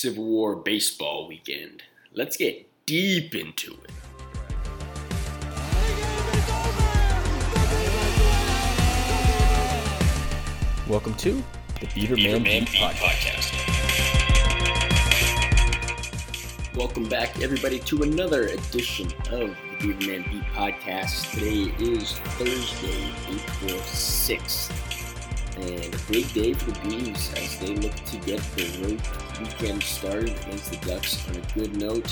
Civil War baseball weekend. Let's get deep into it. Welcome to the Beaver, Man, Beat podcast. Welcome back, everybody, to another edition of the Beaver Man Beat podcast. Today is Thursday, April 6th, and a big day for the Bees as they look to get the road weekend started against the Ducks on a good note.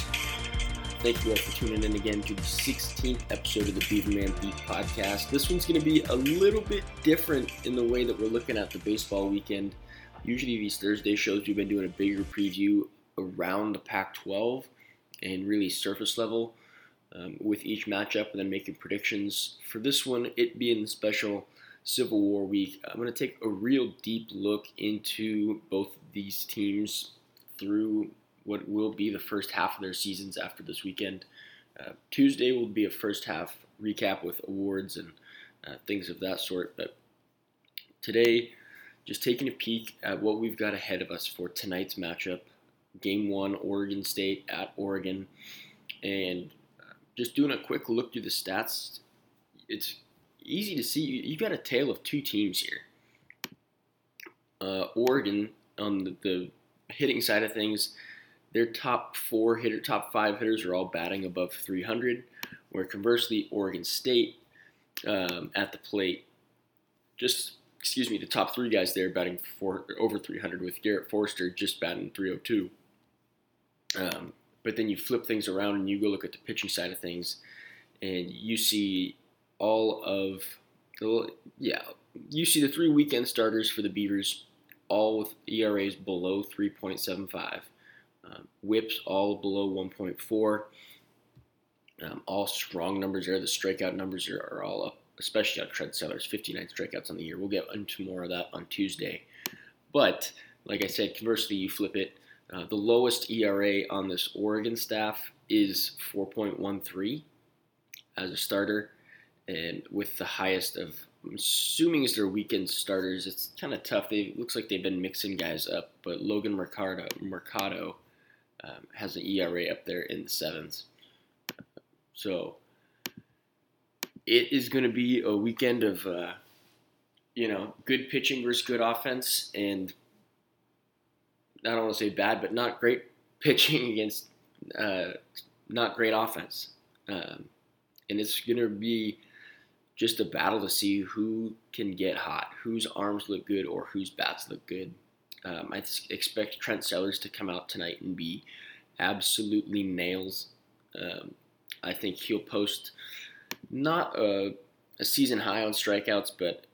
Thank you all for tuning in again to the 16th episode of the Beaver Man Beat podcast. This one's going to be a little bit different in the way that we're looking at the baseball weekend. Usually, these Thursday shows, we've been doing a bigger preview around the Pac 12 and really surface level um, with each matchup and then making predictions. For this one, it being the special Civil War week, I'm going to take a real deep look into both these teams through what will be the first half of their seasons after this weekend. Uh, Tuesday will be a first half recap with awards and uh, things of that sort. But today, just taking a peek at what we've got ahead of us for tonight's matchup. Game one, Oregon State at Oregon. And uh, just doing a quick look through the stats, it's easy to see. You've got a tale of two teams here. Uh, Oregon, on the, the hitting side of things, their top four hitter, top five hitters are all batting above 300, where conversely, Oregon State um, at the plate, just excuse me, the top three guys there batting four, over 300, with Garrett Forrester just batting 302. Um, but then you flip things around and you go look at the pitching side of things, and you see all of yeah, you see the three weekend starters for the Beavers, all with ERAs below 3.75. Um, whips all below 1.4. Um, all strong numbers there. The strikeout numbers are, are all up, especially on Trent Sellers, 59 strikeouts on the year. We'll get into more of that on Tuesday. But like I said, conversely, you flip it. Uh, the lowest ERA on this Oregon staff is 4.13 as a starter, and with the highest of, I'm assuming is their weekend starters. It's kind of tough. They looks like they've been mixing guys up, but Logan Mercado, Mercado um, has an ERA up there in the sevens. So it is going to be a weekend of, uh, you know, good pitching versus good offense, and I don't want to say bad, but not great pitching against uh, not great offense. Um, and it's going to be just a battle to see who can get hot, whose arms look good, or whose bats look good. Um, I expect Trent Sellers to come out tonight and be absolutely nails. Um, I think he'll post not a, a, season high on strikeouts, but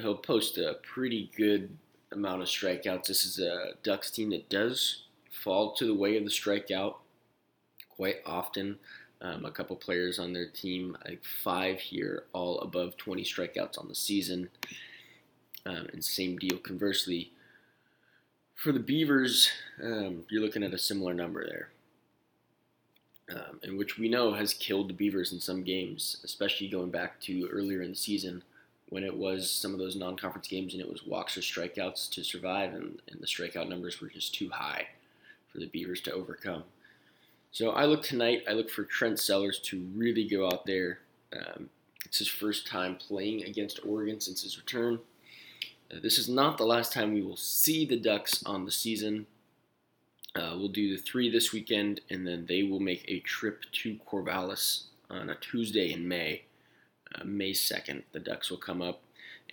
he'll post a pretty good amount of strikeouts. This is a Ducks team that does fall to the way of the strikeout quite often. Um, a couple players on their team, like five here, all above 20 strikeouts on the season. Um, and same deal, conversely, for the Beavers, um, you're looking at a similar number there, um, and which we know has killed the Beavers in some games, especially going back to earlier in the season when it was some of those non-conference games and it was walks or strikeouts to survive, and, and the strikeout numbers were just too high for the Beavers to overcome. So I look tonight. I look for Trent Sellers to really go out there. Um, it's his first time playing against Oregon since his return. Uh, this is not the last time we will see the Ducks on the season. Uh, we'll do the three this weekend, and then they will make a trip to Corvallis on a Tuesday in May. Uh, May 2nd, the Ducks will come up,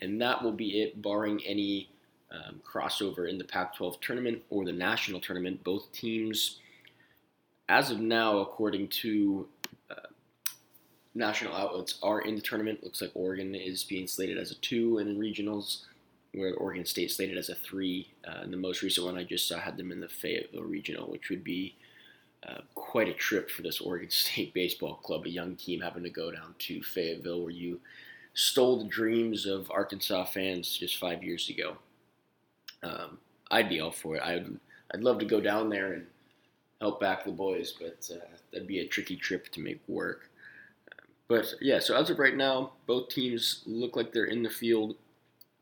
and that will be it, barring any um, crossover in the Pac 12 tournament or the national tournament. Both teams, as of now, according to uh, national outlets, are in the tournament. Looks like Oregon is being slated as a two in regionals where Oregon State is slated as a three. Uh, and the most recent one I just saw had them in the Fayetteville Regional, which would be uh, quite a trip for this Oregon State baseball club, a young team having to go down to Fayetteville, where you stole the dreams of Arkansas fans just five years ago. Um, I'd be all for it. I'd I'd love to go down there and help back the boys, but uh, that'd be a tricky trip to make work. But yeah, so as of right now, both teams look like they're in the field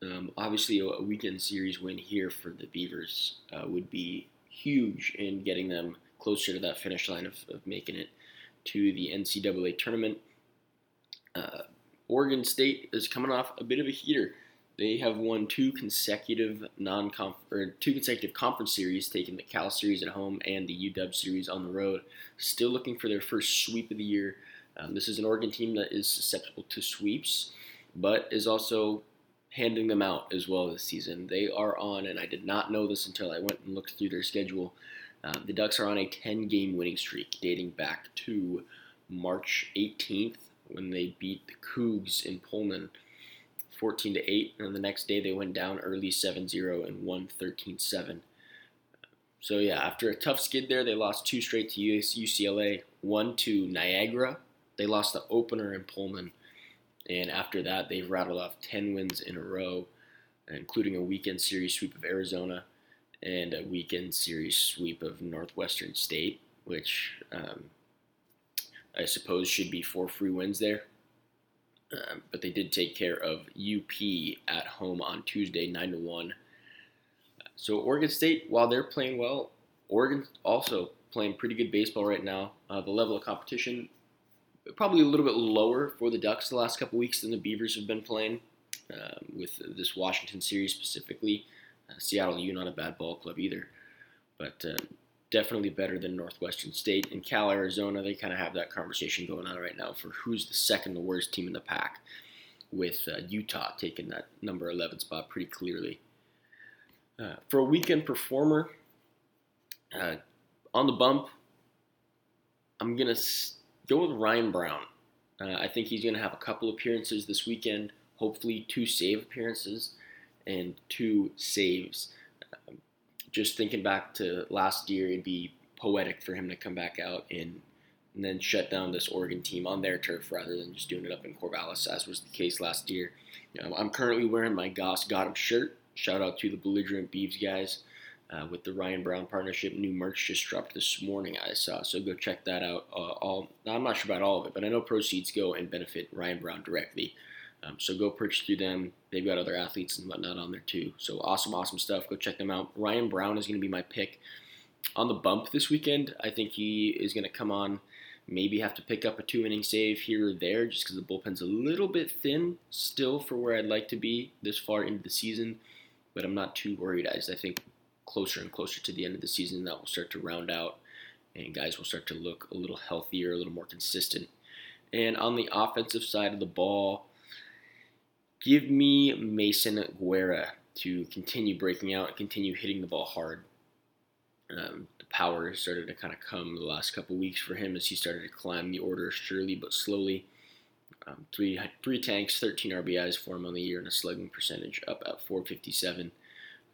um, obviously, a, weekend series win here for the Beavers uh, would be huge in getting them closer to that finish line of, of making it to the NCAA tournament. Uh, Oregon State is coming off a bit of a heater. They have won two consecutive non or two consecutive conference series, taking the Cal series at home and the UW series on the road. Still looking for their first sweep of the year. Um, this is an Oregon team that is susceptible to sweeps, but is also handing them out as well this season. They are on, and I did not know this until I went and looked through their schedule. Um, the Ducks are on a 10 game winning streak dating back to March 18th when they beat the Cougs in Pullman 14 to 8, and the next day they went down early 7-0 and won 13-7. So yeah, after a tough skid there, they lost two straight to UCLA, one to Niagara. They lost the opener in Pullman, and after that, they've rattled off 10 wins in a row, including a weekend series sweep of Arizona and a weekend series sweep of Northwestern State, which um, I suppose should be four free wins there. Um, but they did take care of UP at home on Tuesday, nine to one. So Oregon State, while they're playing well, Oregon also playing pretty good baseball right now. Uh, the level of competition probably a little bit lower for the Ducks the last couple weeks than the Beavers have been playing. Um, with this Washington series specifically, uh, Seattle U not a bad ball club either, but uh, definitely better than Northwestern State and Cal Arizona. They kind of have that conversation going on right now for who's the second to worst team in the pack, with uh, Utah taking that number 11 spot pretty clearly. Uh, for a weekend performer, uh, on the bump, I'm gonna go with Ryan Brown. Uh, I think he's gonna have a couple appearances this weekend. Hopefully, two save appearances and two saves. Um, just thinking back to last year, it'd be poetic for him to come back out and and then shut down this Oregon team on their turf rather than just doing it up in Corvallis, as was the case last year. You know, I'm currently wearing my Goss Got 'em shirt. Shout out to the Belligerent Beeves guys uh, with the Ryan Brown partnership. New merch just dropped this morning, I saw. So go check that out. Uh, all I'm not sure about all of it, but I know proceeds go and benefit Ryan Brown directly. Um, so go purchase through them. They've got other athletes and whatnot on there too. So awesome, awesome stuff. Go check them out. Ryan Brown is going to be my pick on the bump this weekend. I think he is going to come on. Maybe have to pick up a two inning save here or there just because the bullpen's a little bit thin still for where I'd like to be this far into the season. But I'm not too worried as I think closer and closer to the end of the season that will start to round out and guys will start to look a little healthier, a little more consistent. And on the offensive side of the ball, Give me Mason Guerra to continue breaking out and continue hitting the ball hard. Um, the power started to kind of come the last couple weeks for him as he started to climb the order surely but slowly. Um, three three tanks, 13 RBIs for him on the year, and a slugging percentage up at 457.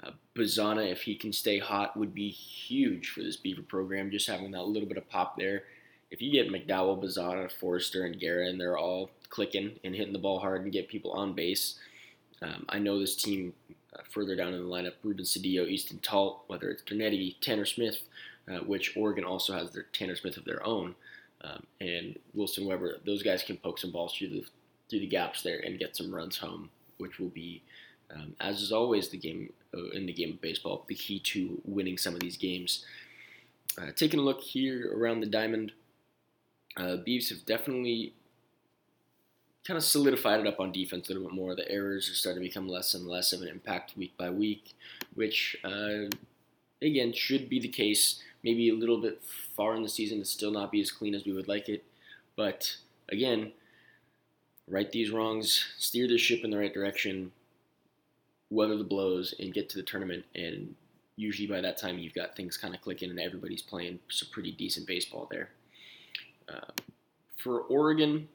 Uh, Bazzana, if he can stay hot, would be huge for this Beaver program. Just having that little bit of pop there. If you get McDowell, Bazzana, Forrester, and Guerra, and they're all clicking and hitting the ball hard and get people on base. Um, I know this team uh, further down in the lineup, Ruben Cedillo, Easton Talt, whether it's Dernetti, Tanner Smith, uh, which Oregon also has their Tanner Smith of their own, um, and Wilson Weber. Those guys can poke some balls through the through the gaps there and get some runs home, which will be, um, as is always the game uh, in the game of baseball, the key to winning some of these games. Uh, taking a look here around the diamond, uh, Beavs have definitely kind of solidified it up on defense a little bit more. The errors are starting to become less and less of an impact week by week, which uh, again should be the case. Maybe a little bit far in the season to still not be as clean as we would like it, but again, right these wrongs, steer the ship in the right direction, weather the blows, and get to the tournament. And usually by that time, you've got things kind of clicking and everybody's playing some pretty decent baseball there. Uh, for Oregon,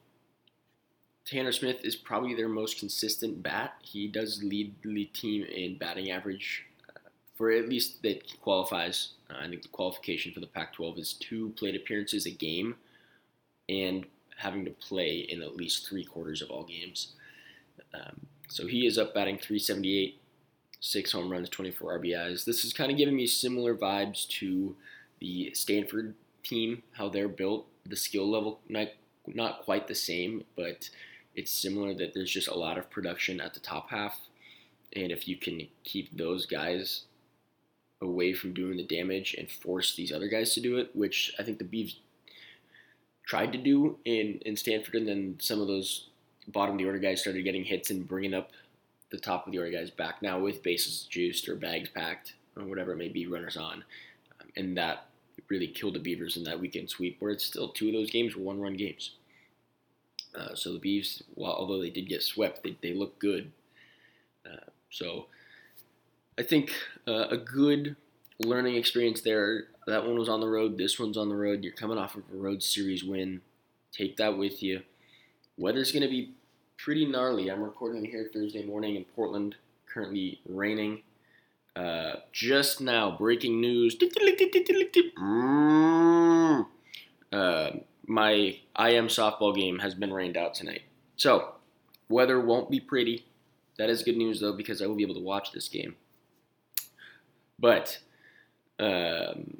Tanner Smith is probably their most consistent bat. He does lead the team in batting average uh, for at least that qualifies. Uh, I think the qualification for the Pac-12 is two plate appearances a game, and having to play in at least three quarters of all games. Um, so he is up batting 378, six home runs, 24 RBIs. This is kind of giving me similar vibes to the Stanford team, how they're built. The skill level not not quite the same, but it's similar that there's just a lot of production at the top half. And if you can keep those guys away from doing the damage and force these other guys to do it, which I think the Beavs tried to do in, in Stanford, and then some of those bottom of the order guys started getting hits and bringing up the top of the order guys back now with bases juiced or bags packed or whatever it may be, runners on. Um, and that really killed the Beavers in that weekend sweep, where it's still two of those games were one run games. Uh, so the Beavs, although they did get swept, they, they look good. Uh, so I think uh, a good learning experience there. That one was on the road. This one's on the road. You're coming off of a road series win. Take that with you. Weather's going to be pretty gnarly. I'm recording here Thursday morning in Portland. Currently raining. Uh, just now, breaking news. Uh, my IM softball game has been rained out tonight. So, weather won't be pretty. That is good news, though, because I will be able to watch this game. But, um,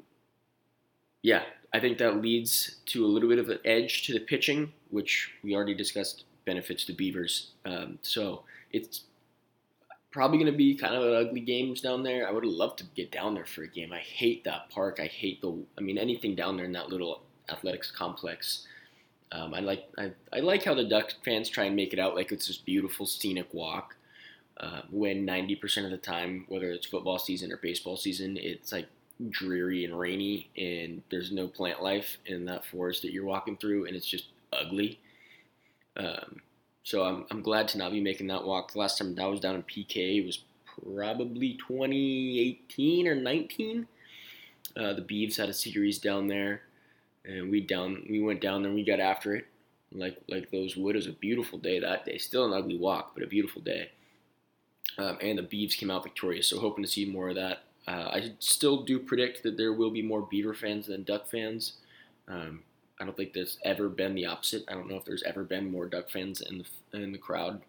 yeah, I think that leads to a little bit of an edge to the pitching, which we already discussed benefits the Beavers. Um, so it's probably going to be kind of an ugly games down there. I would love to get down there for a game. I hate that park. I hate the. I mean, anything down there in that little athletics complex. Um, I like I, I like how the Duck fans try and make it out like it's this beautiful scenic walk. Uh, when 90% of the time, whether it's football season or baseball season, it's like dreary and rainy, and there's no plant life in that forest that you're walking through, and it's just ugly. Um, so I'm, I'm glad to not be making that walk. The last time I was down in PK was probably 2018 or 19. Uh, the Beavs had a series down there, and we down we went down there and we got after it, like like those would. It was a beautiful day that day. Still an ugly walk, but a beautiful day. Um, and the Beavs came out victorious. So hoping to see more of that. Uh, I still do predict that there will be more Beaver fans than Duck fans. Um, I don't think there's ever been the opposite. I don't know if there's ever been more Duck fans in the in the crowd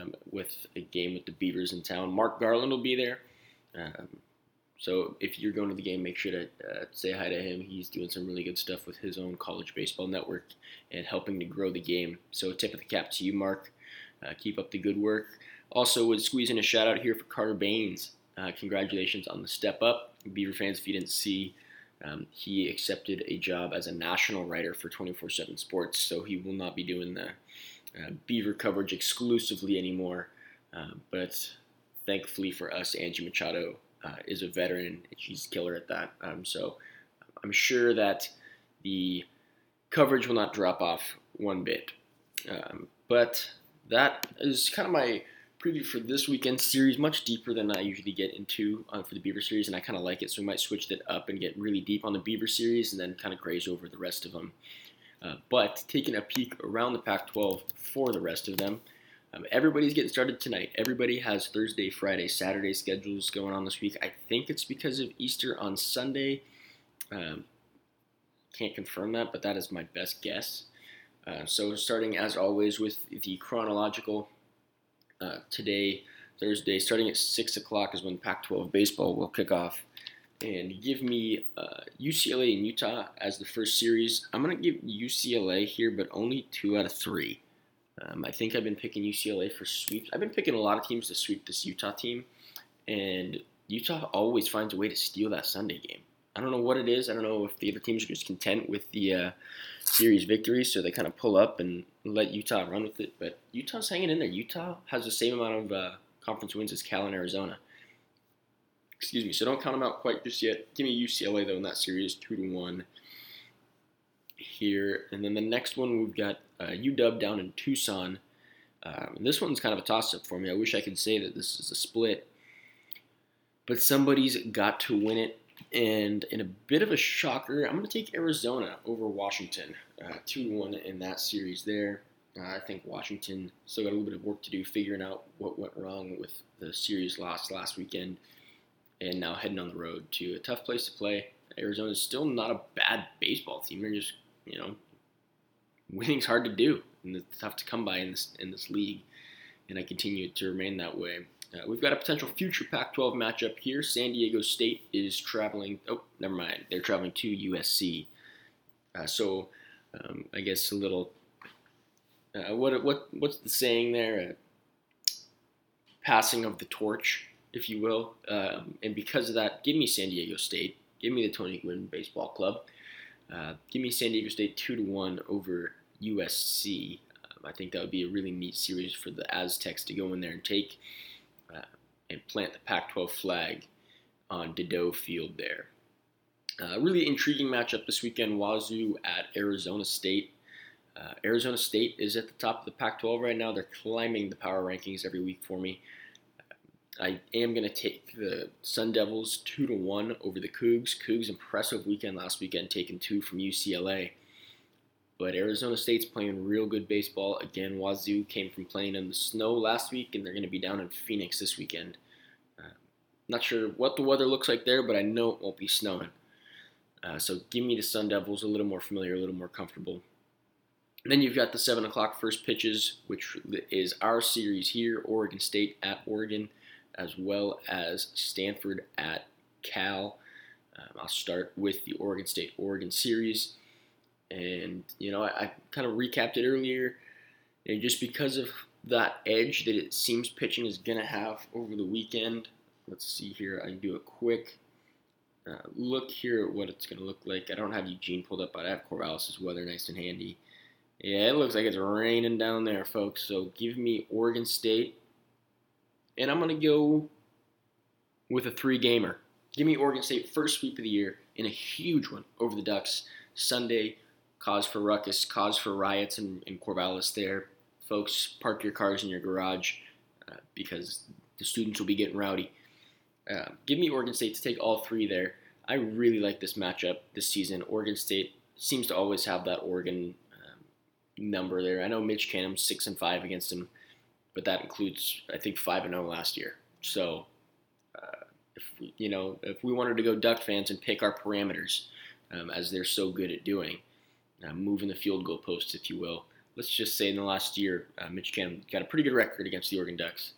um, with a game with the Beavers in town. Mark Garland will be there. Um, so if you're going to the game, make sure to uh, say hi to him. He's doing some really good stuff with his own college baseball network and helping to grow the game. So tip of the cap to you, Mark. Uh, keep up the good work. Also, would squeeze in a shout out here for Carter Baines. Uh, congratulations on the step up, Beaver fans. If you didn't see um, he accepted a job as a national writer for 24 7 Sports, so he will not be doing the uh, Beaver coverage exclusively anymore. Uh, but thankfully for us, Angie Machado uh, is a veteran. She's a killer at that. Um, so I'm sure that the coverage will not drop off one bit. Um, but that is kind of my preview for this weekend series, much deeper than I usually get into uh, for the Beaver series, and I kind of like it, so we might switch it up and get really deep on the Beaver series and then kind of graze over the rest of them. Uh, but taking a peek around the Pac 12 for the rest of them, um, everybody's getting started tonight. Everybody has Thursday, Friday, Saturday schedules going on this week. I think it's because of Easter on Sunday. Um, can't confirm that, but that is my best guess. Uh, so, starting as always with the chronological uh, today, Thursday, starting at 6 o'clock is when Pac 12 baseball will kick off. And give me uh, UCLA and Utah as the first series. I'm going to give UCLA here, but only two out of three. Um, I think I've been picking UCLA for sweeps. I've been picking a lot of teams to sweep this Utah team, and Utah always finds a way to steal that Sunday game. I don't know what it is. I don't know if the other teams are just content with the uh, series victory, so they kind of pull up and let Utah run with it. But Utah's hanging in there. Utah has the same amount of uh, conference wins as Cal and Arizona. Excuse me. So don't count them out quite just yet. Give me UCLA though in that series, two to one. Here and then the next one we've got uh, UW down in Tucson. Um, this one's kind of a toss-up for me. I wish I could say that this is a split, but somebody's got to win it. And in a bit of a shocker, I'm going to take Arizona over Washington, uh, two to one in that series. There, uh, I think Washington still got a little bit of work to do figuring out what went wrong with the series loss last weekend, and now heading on the road to a tough place to play. Arizona is still not a bad baseball team. They're just, you know, winning's hard to do, and it's tough to come by in this in this league, and I continue to remain that way. Uh, we've got a potential future Pac-12 matchup here. San Diego State is traveling. Oh, never mind. They're traveling to USC. Uh, so, um, I guess a little. Uh, what what what's the saying there? Uh, passing of the torch if you will. Um, and because of that, give me San Diego State. Give me the Tony Gwynn Baseball Club. Uh, give me San Diego State two to one over USC. Um, I think that would be a really neat series for the Aztecs to go in there and take uh, and plant the Pac-12 flag on Dedeaux Field there. Uh, really intriguing matchup this weekend. Wazoo at Arizona State. Uh, Arizona State is at the top of the Pac 12 right now. They're climbing the power rankings every week for me. I am going to take the Sun Devils 2 to 1 over the Cougs. Cougs impressive weekend last weekend, taking two from UCLA. But Arizona State's playing real good baseball. Again, Wazoo came from playing in the snow last week, and they're going to be down in Phoenix this weekend. Uh, not sure what the weather looks like there, but I know it won't be snowing. Uh, so give me the Sun Devils, a little more familiar, a little more comfortable. And then you've got the 7 o'clock first pitches, which is our series here Oregon State at Oregon, as well as Stanford at Cal. Um, I'll start with the Oregon State Oregon series. And, you know, I, I kind of recapped it earlier. And just because of that edge that it seems pitching is going to have over the weekend, let's see here. I do a quick uh, look here at what it's going to look like. I don't have Eugene pulled up, but I have Corvallis' weather nice and handy. Yeah, it looks like it's raining down there, folks. So give me Oregon State. And I'm going to go with a three gamer. Give me Oregon State first sweep of the year in a huge one over the Ducks. Sunday, cause for ruckus, cause for riots in, in Corvallis there. Folks, park your cars in your garage uh, because the students will be getting rowdy. Uh, give me Oregon State to take all three there. I really like this matchup this season. Oregon State seems to always have that Oregon um, number there. I know Mitch Canham's six and five against him, but that includes I think five and zero oh last year. So, uh, if we, you know, if we wanted to go Duck fans and pick our parameters, um, as they're so good at doing, uh, moving the field goal posts, if you will. Let's just say in the last year, uh, Mitch Canham got a pretty good record against the Oregon Ducks.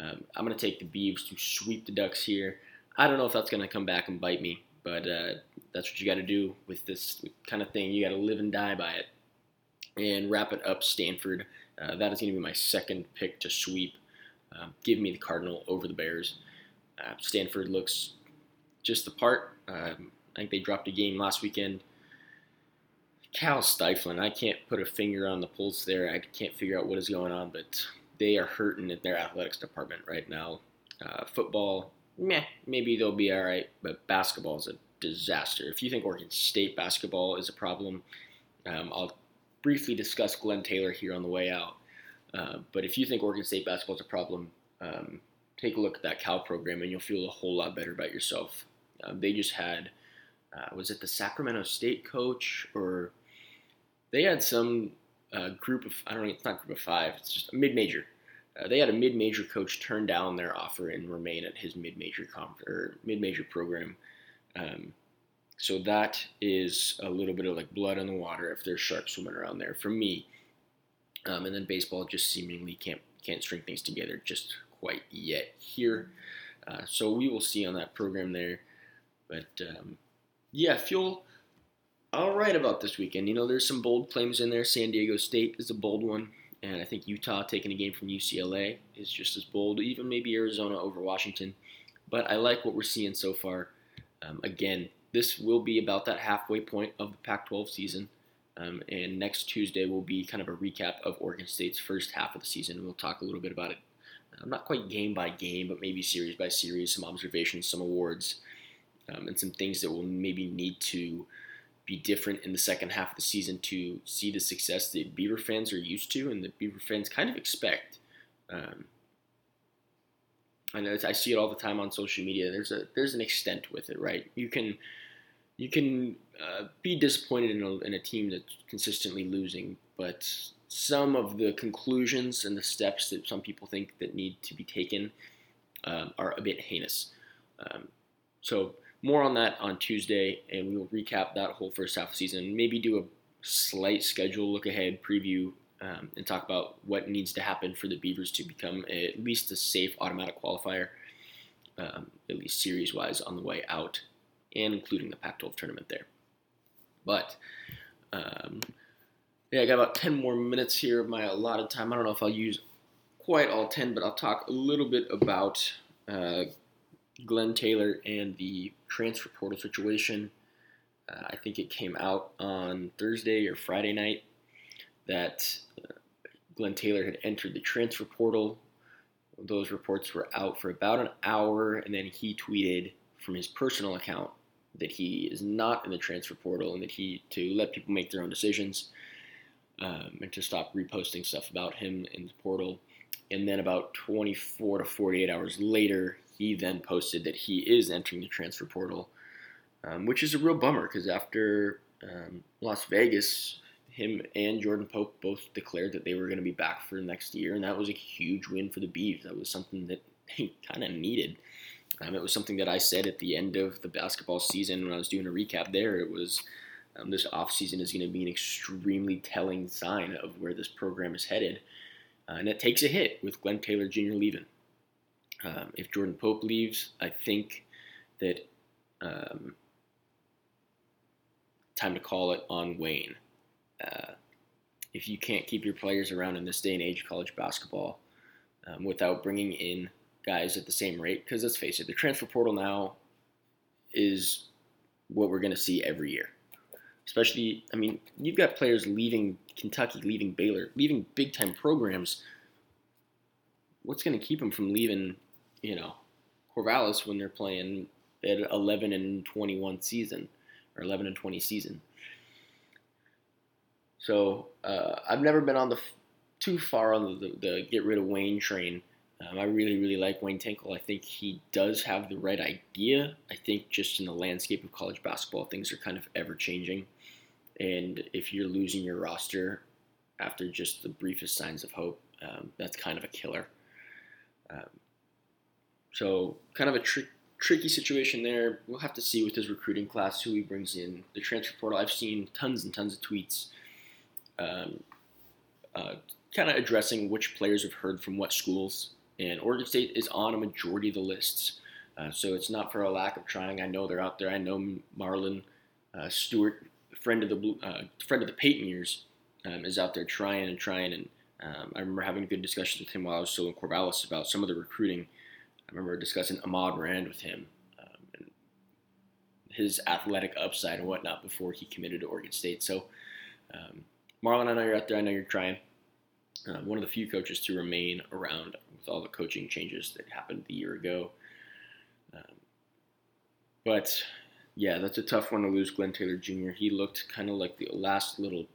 Um, I'm going to take the Beavs to sweep the Ducks here. I don't know if that's going to come back and bite me, but uh, that's what you got to do with this kind of thing. You got to live and die by it. And wrap it up, Stanford. Uh, that is going to be my second pick to sweep. Uh, give me the Cardinal over the Bears. Uh, Stanford looks just the part. Um, I think they dropped a game last weekend. Cal stifling. I can't put a finger on the pulse there. I can't figure out what is going on, but they are hurting in their athletics department right now. Uh, football, meh, maybe they'll be all right, but basketball is a disaster. If you think Oregon State basketball is a problem, um, I'll briefly discuss Glenn Taylor here on the way out. Uh, but if you think Oregon State basketball is a problem, um, take a look at that Cal program and you'll feel a whole lot better about yourself. Uh, they just had, uh, was it the Sacramento State coach or they had some a group of I don't know, it's not group of five. It's just a mid-major. Uh, they had a mid-major coach turn down their offer and remain at his mid-major conf- or mid-major program. Um, so that is a little bit of like blood on the water if there's sharks swimming around there for me. Um, and then baseball just seemingly can't can't string things together just quite yet here. Uh, so we will see on that program there. But um, yeah, feel all right about this weekend. You know, there's some bold claims in there. San Diego State is a bold one, and I think Utah taking a game from UCLA is just as bold. Even maybe Arizona over Washington. But I like what we're seeing so far. Um, again, this will be about that halfway point of the Pac-12 season. Um, and next Tuesday will be kind of a recap of Oregon State's first half of the season. We'll talk a little bit about it. Uh, not quite game by game, but maybe series by series, some observations, some awards, um, and some things that we'll maybe need to be different in the second half of the season to see the success that Beaver fans are used to and that Beaver fans kind of expect. Um, I know I see it all the time on social media. There's a there's an extent with it, right? You can you can uh, be disappointed in a, in a team that's consistently losing, but some of the conclusions and the steps that some people think that need to be taken um, are a bit heinous. Um, so more on that on Tuesday, and we will recap that whole first half of season. Maybe do a slight schedule look ahead preview um, and talk about what needs to happen for the Beavers to become a, at least a safe automatic qualifier, um, at least series wise, on the way out, and including the Pac 12 tournament there. But, um, yeah, I got about 10 more minutes here of my allotted time. I don't know if I'll use quite all 10, but I'll talk a little bit about uh, Glenn Taylor and the transfer portal situation. Uh, I think it came out on Thursday or Friday night that uh, Glenn Taylor had entered the transfer portal. Those reports were out for about an hour, and then he tweeted from his personal account that he is not in the transfer portal and that he to let people make their own decisions um, and to stop reposting stuff about him in the portal. And then about 24 to 48 hours later, he then posted that he is entering the transfer portal, um, which is a real bummer because after um, Las Vegas, him and Jordan Pope both declared that they were going to be back for next year, and that was a huge win for the Beavs. That was something that they kind of needed. Um, it was something that I said at the end of the basketball season when I was doing a recap there. It was um, this offseason is going to be an extremely telling sign of where this program is headed. Uh, and it takes a hit with Glenn Taylor Jr. leaving. Um, if Jordan Pope leaves, I think that um, time to call it on Wayne. Uh, if you can't keep your players around in this day and age of college basketball um, without bringing in guys at the same rate, because let's face it, the transfer portal now is what we're going to see every year. Especially, I mean, you've got players leaving Kentucky, leaving Baylor, leaving big time programs. What's going to keep them from leaving, you know, Corvallis when they're playing at 11 and 21 season or 11 and 20 season? So uh, I've never been on the too far on the, the, get rid of Wayne train. Um, I really, really like Wayne Tinkle. I think he does have the right idea. I think just in the landscape of college basketball, things are kind of ever changing. And if you're losing your roster after just the briefest signs of hope, um, that's kind of a killer. Um, so, kind of a tri- tricky situation there. We'll have to see with his recruiting class who he brings in. The transfer portal, I've seen tons and tons of tweets um, uh, kind of addressing which players have heard from what schools and Oregon State is on a majority of the lists. Uh, so it's not for a lack of trying. I know they're out there. I know Marlon uh, Stewart, friend of the Blue, uh, friend of the Peyton years, um, is out there trying and trying. And um, I remember having good discussions with him while I was still in Corvallis about some of the recruiting. I remember discussing Ahmad Rand with him, um, and his athletic upside and whatnot before he committed to Oregon State. So, um, Marlon, I know you're out there. I know you're trying. Uh, one of the few coaches to remain around with all the coaching changes that happened a year ago. Um, but yeah, that's a tough one to lose Glenn Taylor Jr. He looked kind of like the last little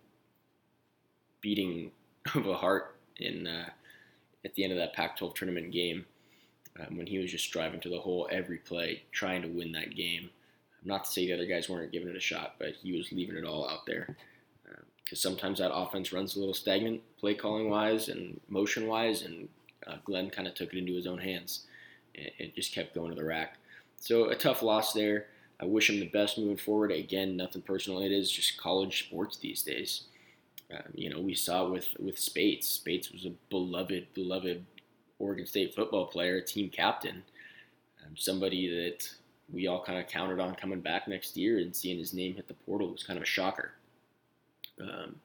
beating of a heart in uh, at the end of that Pac-12 tournament game um, when he was just driving to the hole every play, trying to win that game. Not to say the other guys weren't giving it a shot, but he was leaving it all out there because uh, sometimes that offense runs a little stagnant, play calling wise and motion wise, and uh, Glenn kind of took it into his own hands and, and, just kept going to the rack. So a tough loss there. I wish him the best moving forward. Again, nothing personal. It is just college sports these days. Uh, you know, we saw with with Speights. Speights was a beloved, beloved Oregon State football player, team captain, um, somebody that we all kind of counted on coming back next year, and seeing his name hit the portal was kind of a shocker. Um,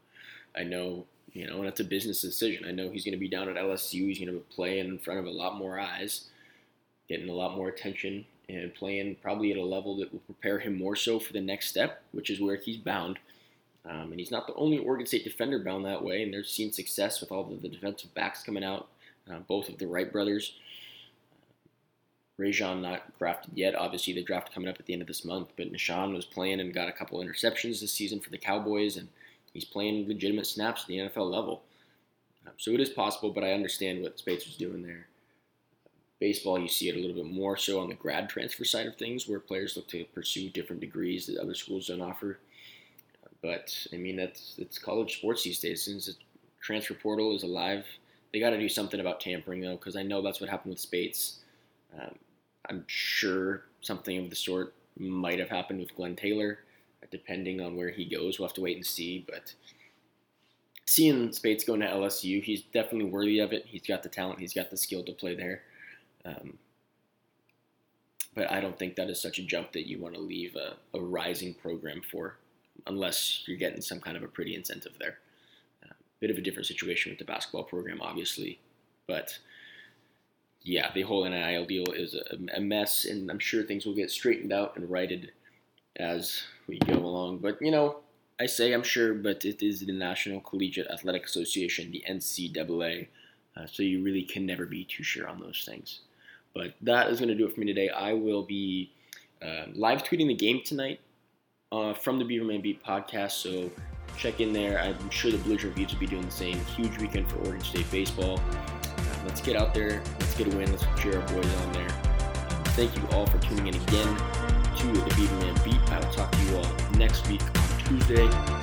I know you know, and it's a business decision. I know he's going to be down at LSU. He's going to be playing in front of a lot more eyes, getting a lot more attention, and playing probably at a level that will prepare him more so for the next step, which is where he's bound. Um, and he's not the only Oregon State defender bound that way, and they're seeing success with all of the defensive backs coming out, uh, both of the Wright brothers. Rejzohn not drafted yet. Obviously, the draft coming up at the end of this month. But Nahshon was playing and got a couple interceptions this season for the Cowboys, and He's playing legitimate snaps at the NFL level. Um, so it is possible, but I understand what Speights was doing there. Baseball, you see it a little bit more so on the grad transfer side of things, where players look to pursue different degrees that other schools don't offer. But I mean, that's it's college sports these days. Since the transfer portal is alive, they got to do something about tampering though, because I know that's what happened with Speights. Um, I'm sure something of the sort might have happened with Glenn Taylor depending on where he goes. We'll have to wait and see. But seeing Speights going to LSU, he's definitely worthy of it. He's got the talent, he's got the skill to play there. Um, but I don't think that is such a jump that you want to leave a, a rising program for, unless you're getting some kind of a pretty incentive there. Bit of a different situation with the basketball program, obviously, but yeah, the whole NIL deal is a, a mess, and I'm sure things will get straightened out and righted as we go along. But you know, I say I'm sure, but it is the National Collegiate Athletic Association, the NCAA, uh, so you really can never be too sure on those things. But that is going to do it for me today. I will be uh, live tweeting the game tonight uh, from the Beaverman Beat podcast, so check in there. I'm sure the Blues Reviews will be doing the same. Huge weekend for Oregon State baseball. Uh, let's get out there. Let's get a win. Let's cheer our boys on there. Um, thank you all for tuning in again to the Beaverman Beat. I will talk to you all next week on Tuesday.